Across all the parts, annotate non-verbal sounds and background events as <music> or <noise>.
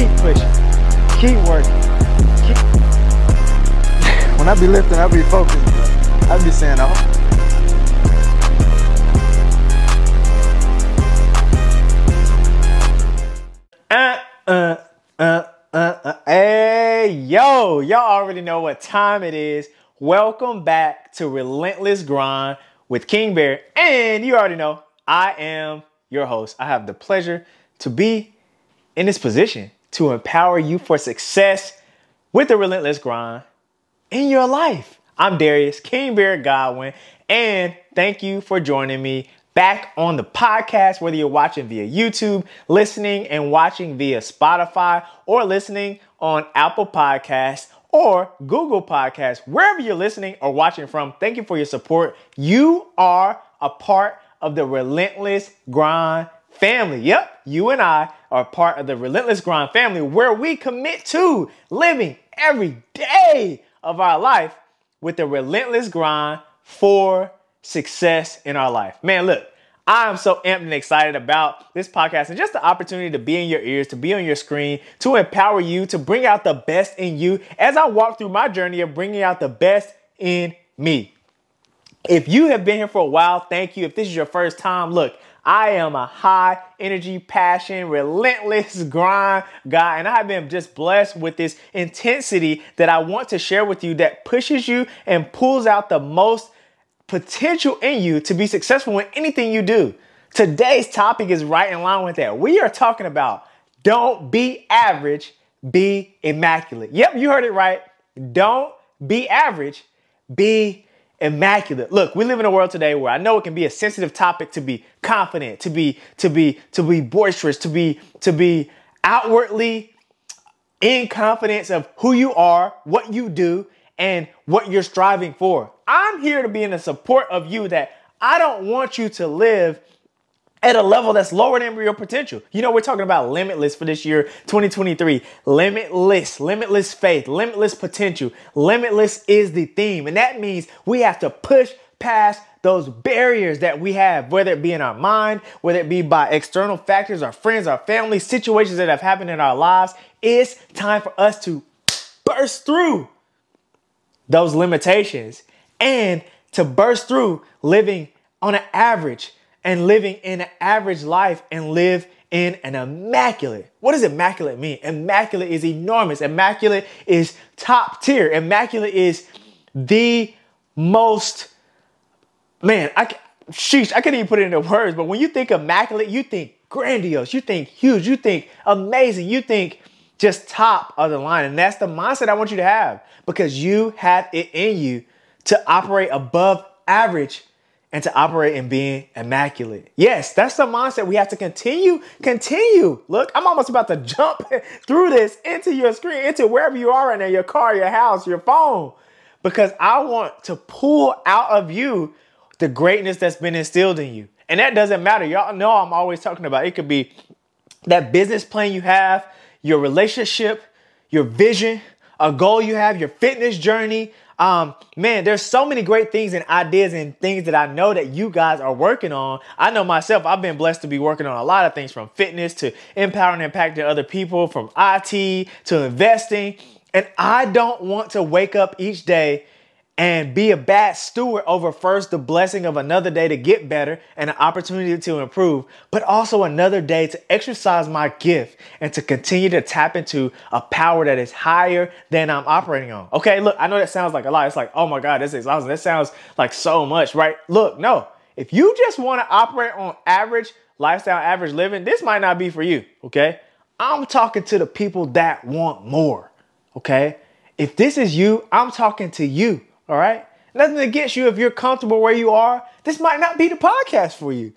keep pushing, keep working. Keep... <laughs> when I be lifting, I be focused. I be saying, oh. Uh, uh, uh, uh, hey, yo, y'all already know what time it is. Welcome back to Relentless Grind with King Bear. And you already know, I am your host. I have the pleasure to be in this position to empower you for success with the relentless grind in your life. I'm Darius, King Bear Godwin, and thank you for joining me back on the podcast, whether you're watching via YouTube, listening and watching via Spotify, or listening on Apple Podcasts or Google Podcasts, wherever you're listening or watching from. Thank you for your support. You are a part of the Relentless Grind family. Yep, you and I are part of the Relentless Grind family where we commit to living every day of our life with the relentless grind for success in our life. Man, look, I am so amped and excited about this podcast and just the opportunity to be in your ears, to be on your screen, to empower you, to bring out the best in you as I walk through my journey of bringing out the best in me. If you have been here for a while, thank you. If this is your first time, look, I am a high energy, passion, relentless grind guy, and I've been just blessed with this intensity that I want to share with you that pushes you and pulls out the most potential in you to be successful in anything you do. Today's topic is right in line with that. We are talking about don't be average, be immaculate. Yep, you heard it right. Don't be average, be immaculate. Look, we live in a world today where I know it can be a sensitive topic to be confident, to be to be to be boisterous, to be to be outwardly in confidence of who you are, what you do, and what you're striving for. I'm here to be in the support of you that I don't want you to live at a level that's lower than your potential. You know, we're talking about limitless for this year 2023. Limitless, limitless faith, limitless potential. Limitless is the theme. And that means we have to push past those barriers that we have, whether it be in our mind, whether it be by external factors, our friends, our family, situations that have happened in our lives. It's time for us to burst through those limitations and to burst through living on an average and living in an average life and live in an immaculate. What does immaculate mean? Immaculate is enormous. Immaculate is top tier. Immaculate is the most, man, I, sheesh, I can't even put it into words, but when you think immaculate, you think grandiose, you think huge, you think amazing, you think just top of the line. And that's the mindset I want you to have because you have it in you to operate above average and to operate in being immaculate. Yes, that's the mindset we have to continue, continue. Look, I'm almost about to <laughs> jump through this into your screen, into wherever you are right now, your car, your house, your phone, because I want to pull out of you the greatness that's been instilled in you. And that doesn't matter. Y'all know I'm always talking about it could be that business plan you have, your relationship, your vision, a goal you have, your fitness journey, um, man, there's so many great things and ideas and things that I know that you guys are working on. I know myself, I've been blessed to be working on a lot of things from fitness to empowering and impacting other people, from IT to investing. And I don't want to wake up each day and be a bad steward over first the blessing of another day to get better and an opportunity to improve, but also another day to exercise my gift and to continue to tap into a power that is higher than I'm operating on. Okay, look, I know that sounds like a lot. It's like, oh my God, this that's exhausting. That sounds like so much, right? Look, no. If you just want to operate on average lifestyle, average living, this might not be for you, okay? I'm talking to the people that want more, okay? If this is you, I'm talking to you. All right? Nothing against you if you're comfortable where you are. This might not be the podcast for you.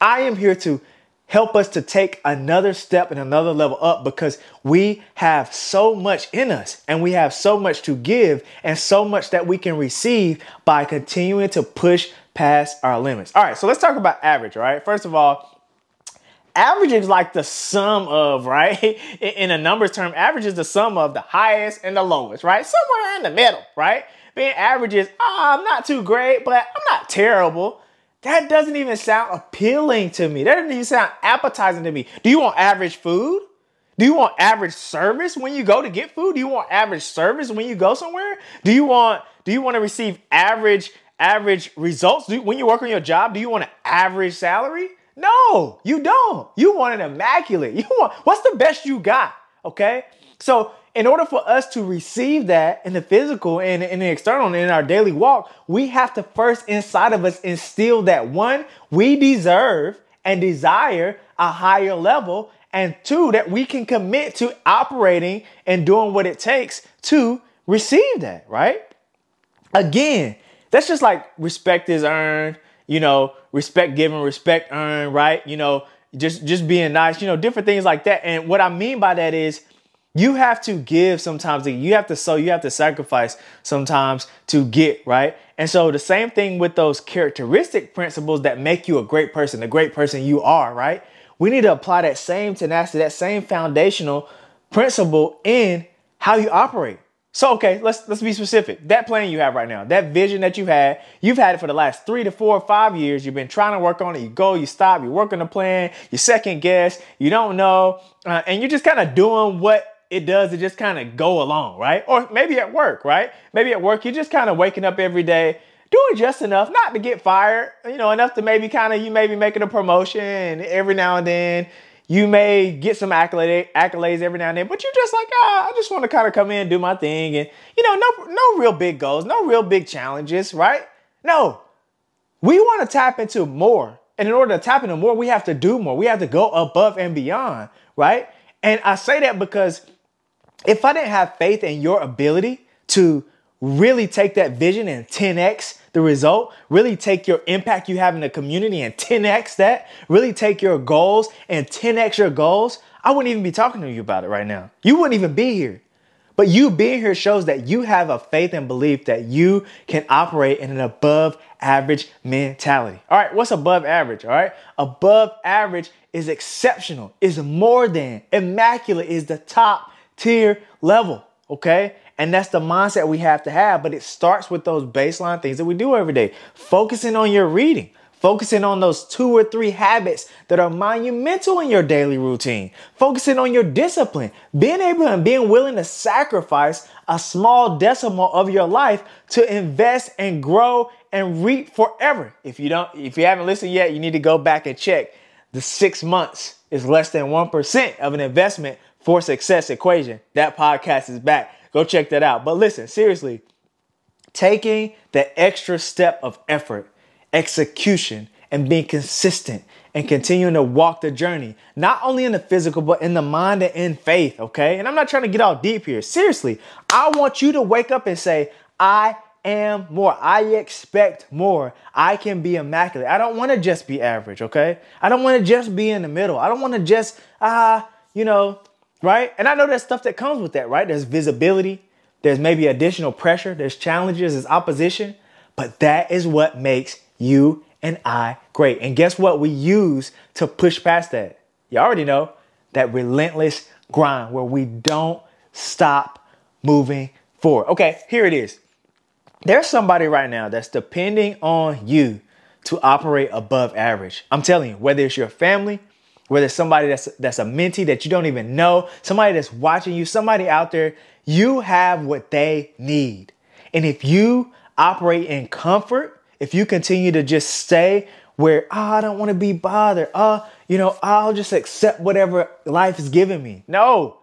I am here to help us to take another step and another level up because we have so much in us and we have so much to give and so much that we can receive by continuing to push past our limits. All right, so let's talk about average, all right? First of all, average is like the sum of, right? <laughs> In a numbers term, average is the sum of the highest and the lowest, right? Somewhere in the middle, right? being average is, oh, ah, I'm not too great, but I'm not terrible. That doesn't even sound appealing to me. That doesn't even sound appetizing to me. Do you want average food? Do you want average service when you go to get food? Do you want average service when you go somewhere? Do you want do you want to receive average average results? Do, when you work on your job, do you want an average salary? No, you don't. You want an immaculate. You want what's the best you got? Okay. So, in order for us to receive that in the physical and in the external and in our daily walk, we have to first inside of us instill that one, we deserve and desire a higher level, and two, that we can commit to operating and doing what it takes to receive that, right? Again, that's just like respect is earned, you know, respect given, respect earned, right? You know, just just being nice, you know, different things like that. And what I mean by that is you have to give sometimes you have to sow you have to sacrifice sometimes to get right and so the same thing with those characteristic principles that make you a great person the great person you are right we need to apply that same tenacity that same foundational principle in how you operate so okay let's let's be specific that plan you have right now that vision that you had you've had it for the last three to four or five years you've been trying to work on it you go you stop you work on the plan you second guess you don't know uh, and you're just kind of doing what it does it just kind of go along, right? Or maybe at work, right? Maybe at work, you're just kind of waking up every day, doing just enough, not to get fired, you know, enough to maybe kind of, you may be making a promotion every now and then you may get some accolade, accolades every now and then, but you're just like, ah, I just want to kind of come in and do my thing. And, you know, no, no real big goals, no real big challenges, right? No, we want to tap into more. And in order to tap into more, we have to do more. We have to go above and beyond, right? And I say that because if I didn't have faith in your ability to really take that vision and 10x the result, really take your impact you have in the community and 10x that, really take your goals and 10x your goals, I wouldn't even be talking to you about it right now. You wouldn't even be here. But you being here shows that you have a faith and belief that you can operate in an above average mentality. All right, what's above average? All right, above average is exceptional, is more than, immaculate is the top tier level, okay? And that's the mindset we have to have, but it starts with those baseline things that we do every day. Focusing on your reading, focusing on those two or three habits that are monumental in your daily routine, focusing on your discipline, being able and being willing to sacrifice a small decimal of your life to invest and grow and reap forever. If you don't, if you haven't listened yet, you need to go back and check. The six months is less than 1% of an investment for Success Equation. That podcast is back. Go check that out. But listen, seriously, taking the extra step of effort, execution, and being consistent and continuing to walk the journey, not only in the physical, but in the mind and in faith, okay? And I'm not trying to get all deep here. Seriously, I want you to wake up and say, I am more. I expect more. I can be immaculate. I don't want to just be average, okay? I don't want to just be in the middle. I don't want to just, ah, uh, you know, right? And I know there's stuff that comes with that, right? There's visibility, there's maybe additional pressure, there's challenges, there's opposition, but that is what makes you and I great. And guess what? We use to push past that. You already know that relentless grind where we don't stop moving forward. Okay, here it is. There's somebody right now that's depending on you to operate above average. I'm telling you, whether it's your family, whether it's somebody that's that's a mentee that you don't even know, somebody that's watching you, somebody out there, you have what they need. And if you operate in comfort, if you continue to just stay where oh, I don't want to be bothered, oh, you know, I'll just accept whatever life is giving me. No,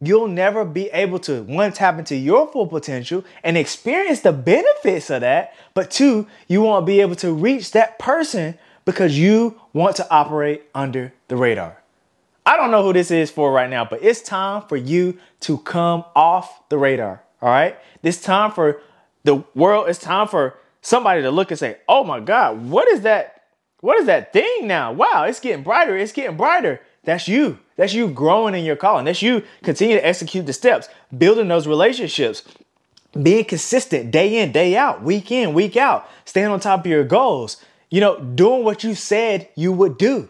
you'll never be able to one tap into your full potential and experience the benefits of that, but two, you won't be able to reach that person because you want to operate under the radar. I don't know who this is for right now, but it's time for you to come off the radar. All right. This time for the world, it's time for somebody to look and say, Oh my God, what is that? What is that thing now? Wow, it's getting brighter. It's getting brighter. That's you. That's you growing in your calling. That's you continue to execute the steps, building those relationships, being consistent day in, day out, week in, week out, staying on top of your goals, you know, doing what you said you would do,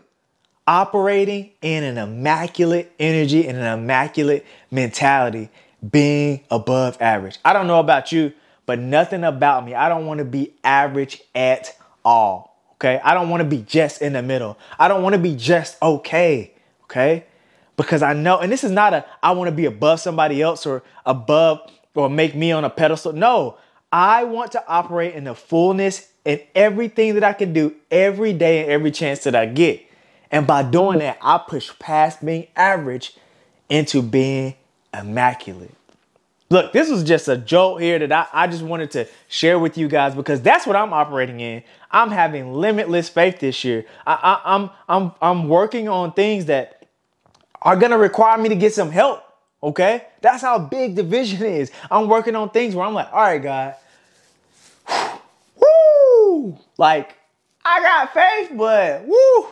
operating in an immaculate energy and an immaculate mentality, being above average. I don't know about you, but nothing about me. I don't want to be average at all. Okay. I don't want to be just in the middle. I don't want to be just okay. Okay. because I know, and this is not a I want to be above somebody else or above or make me on a pedestal. No, I want to operate in the fullness in everything that I can do every day and every chance that I get. And by doing that, I push past being average into being immaculate. Look, this was just a jolt here that I, I just wanted to share with you guys because that's what I'm operating in. I'm having limitless faith this year. I, I, I'm I'm I'm working on things that are gonna require me to get some help. Okay, that's how big the vision is. I'm working on things where I'm like, all right, God, <sighs> woo, like I got faith, but woo,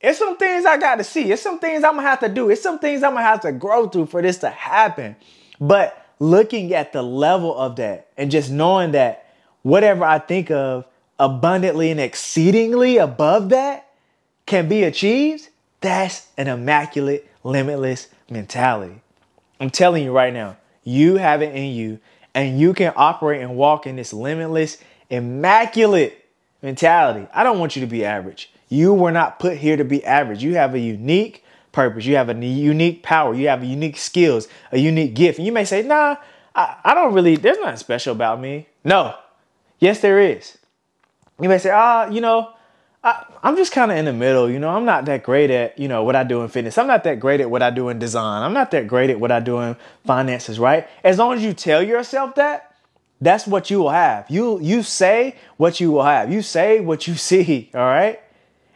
it's some things I got to see. It's some things I'm gonna have to do. It's some things I'm gonna have to grow through for this to happen. But looking at the level of that and just knowing that whatever I think of abundantly and exceedingly above that can be achieved, that's an immaculate, limitless mentality. I'm telling you right now, you have it in you and you can operate and walk in this limitless, immaculate mentality. I don't want you to be average. You were not put here to be average. You have a unique purpose. You have a unique power. You have unique skills, a unique gift. And you may say, nah, I, I don't really, there's nothing special about me. No. Yes, there is. You may say, ah, you know, I, am just kind of in the middle. You know, I'm not that great at, you know, what I do in fitness. I'm not that great at what I do in design. I'm not that great at what I do in finances, right? As long as you tell yourself that, that's what you will have. You you say what you will have. You say what you <laughs> see, all right?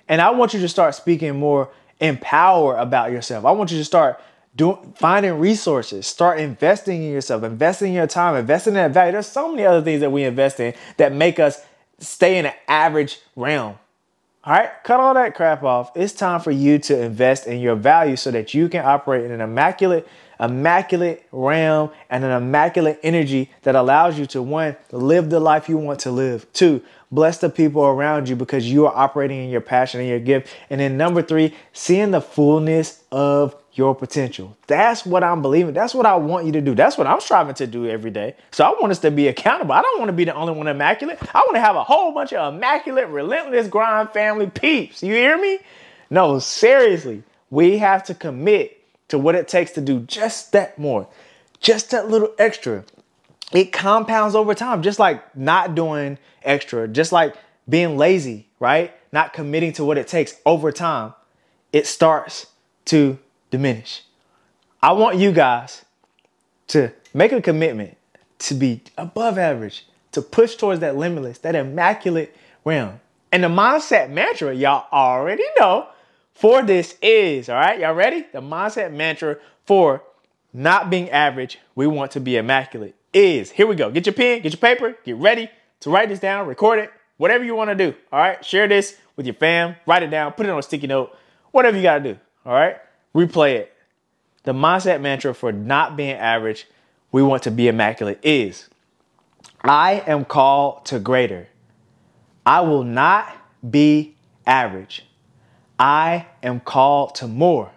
And I want you to start speaking more empower about yourself. I want you to start doing finding resources, start investing in yourself, investing in your time, investing in that value. There's so many other things that we invest in that make us stay in an average realm. All right, cut all that crap off. It's time for you to invest in your value so that you can operate in an immaculate, immaculate realm and an immaculate energy that allows you to one, live the life you want to live. Two, bless the people around you because you are operating in your passion and your gift. And then number three, seeing the fullness of your potential. That's what I'm believing. That's what I want you to do. That's what I'm striving to do every day. So I want us to be accountable. I don't want to be the only one immaculate. I want to have a whole bunch of immaculate, relentless grind family peeps. You hear me? No, seriously. We have to commit to what it takes to do just that more, just that little extra. It compounds over time, just like not doing extra, just like being lazy, right? Not committing to what it takes over time. It starts to diminish. I want you guys to make a commitment to be above average, to push towards that limitless, that immaculate realm. And the mindset mantra, y'all already know, for this is, all right, y'all ready? The mindset mantra for not being average, we want to be immaculate is, here we go. Get your pen, get your paper, get ready to write this down, record it, whatever you want to do, all right? Share this with your fam, write it down, put it on a sticky note, whatever you got to do, all right? Replay it. The mindset mantra for not being average, we want to be immaculate, is I am called to greater. I will not be average. I am called to more.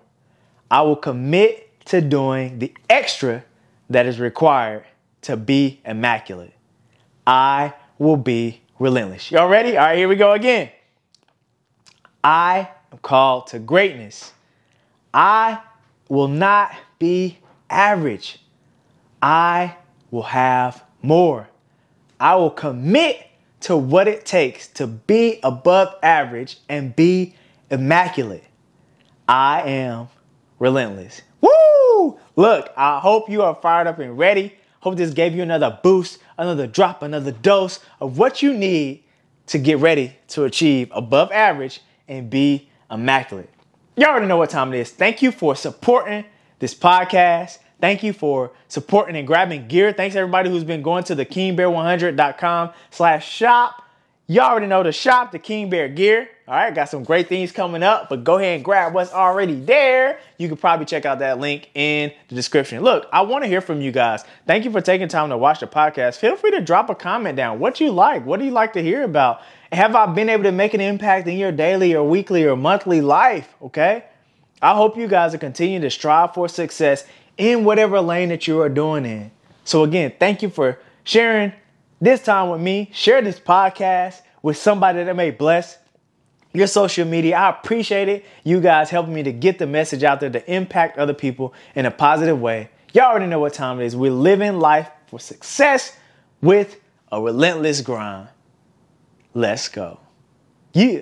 I will commit to doing the extra that is required to be immaculate. I will be relentless. Y'all ready? All right, here we go again. I am called to greatness. I will not be average. I will have more. I will commit to what it takes to be above average and be immaculate. I am relentless. Woo! Look, I hope you are fired up and ready. Hope this gave you another boost, another drop, another dose of what you need to get ready to achieve above average and be immaculate. Y'all already know what time it is. Thank you for supporting this podcast. Thank you for supporting and grabbing gear. Thanks everybody who's been going to the kingbear100.com slash shop. Y'all already know the shop, the King Bear gear. All right, got some great things coming up, but go ahead and grab what's already there. You can probably check out that link in the description. Look, I want to hear from you guys. Thank you for taking time to watch the podcast. Feel free to drop a comment down. What you like? What do you like to hear about? Have I been able to make an impact in your daily or weekly or monthly life? Okay. I hope you guys are continuing to strive for success in whatever lane that you are doing in. So, again, thank you for sharing this time with me. Share this podcast with somebody that may bless your social media. I appreciate it. You guys helping me to get the message out there to impact other people in a positive way. Y'all already know what time it is. We're living life for success with a relentless grind. Let's go. Yeah.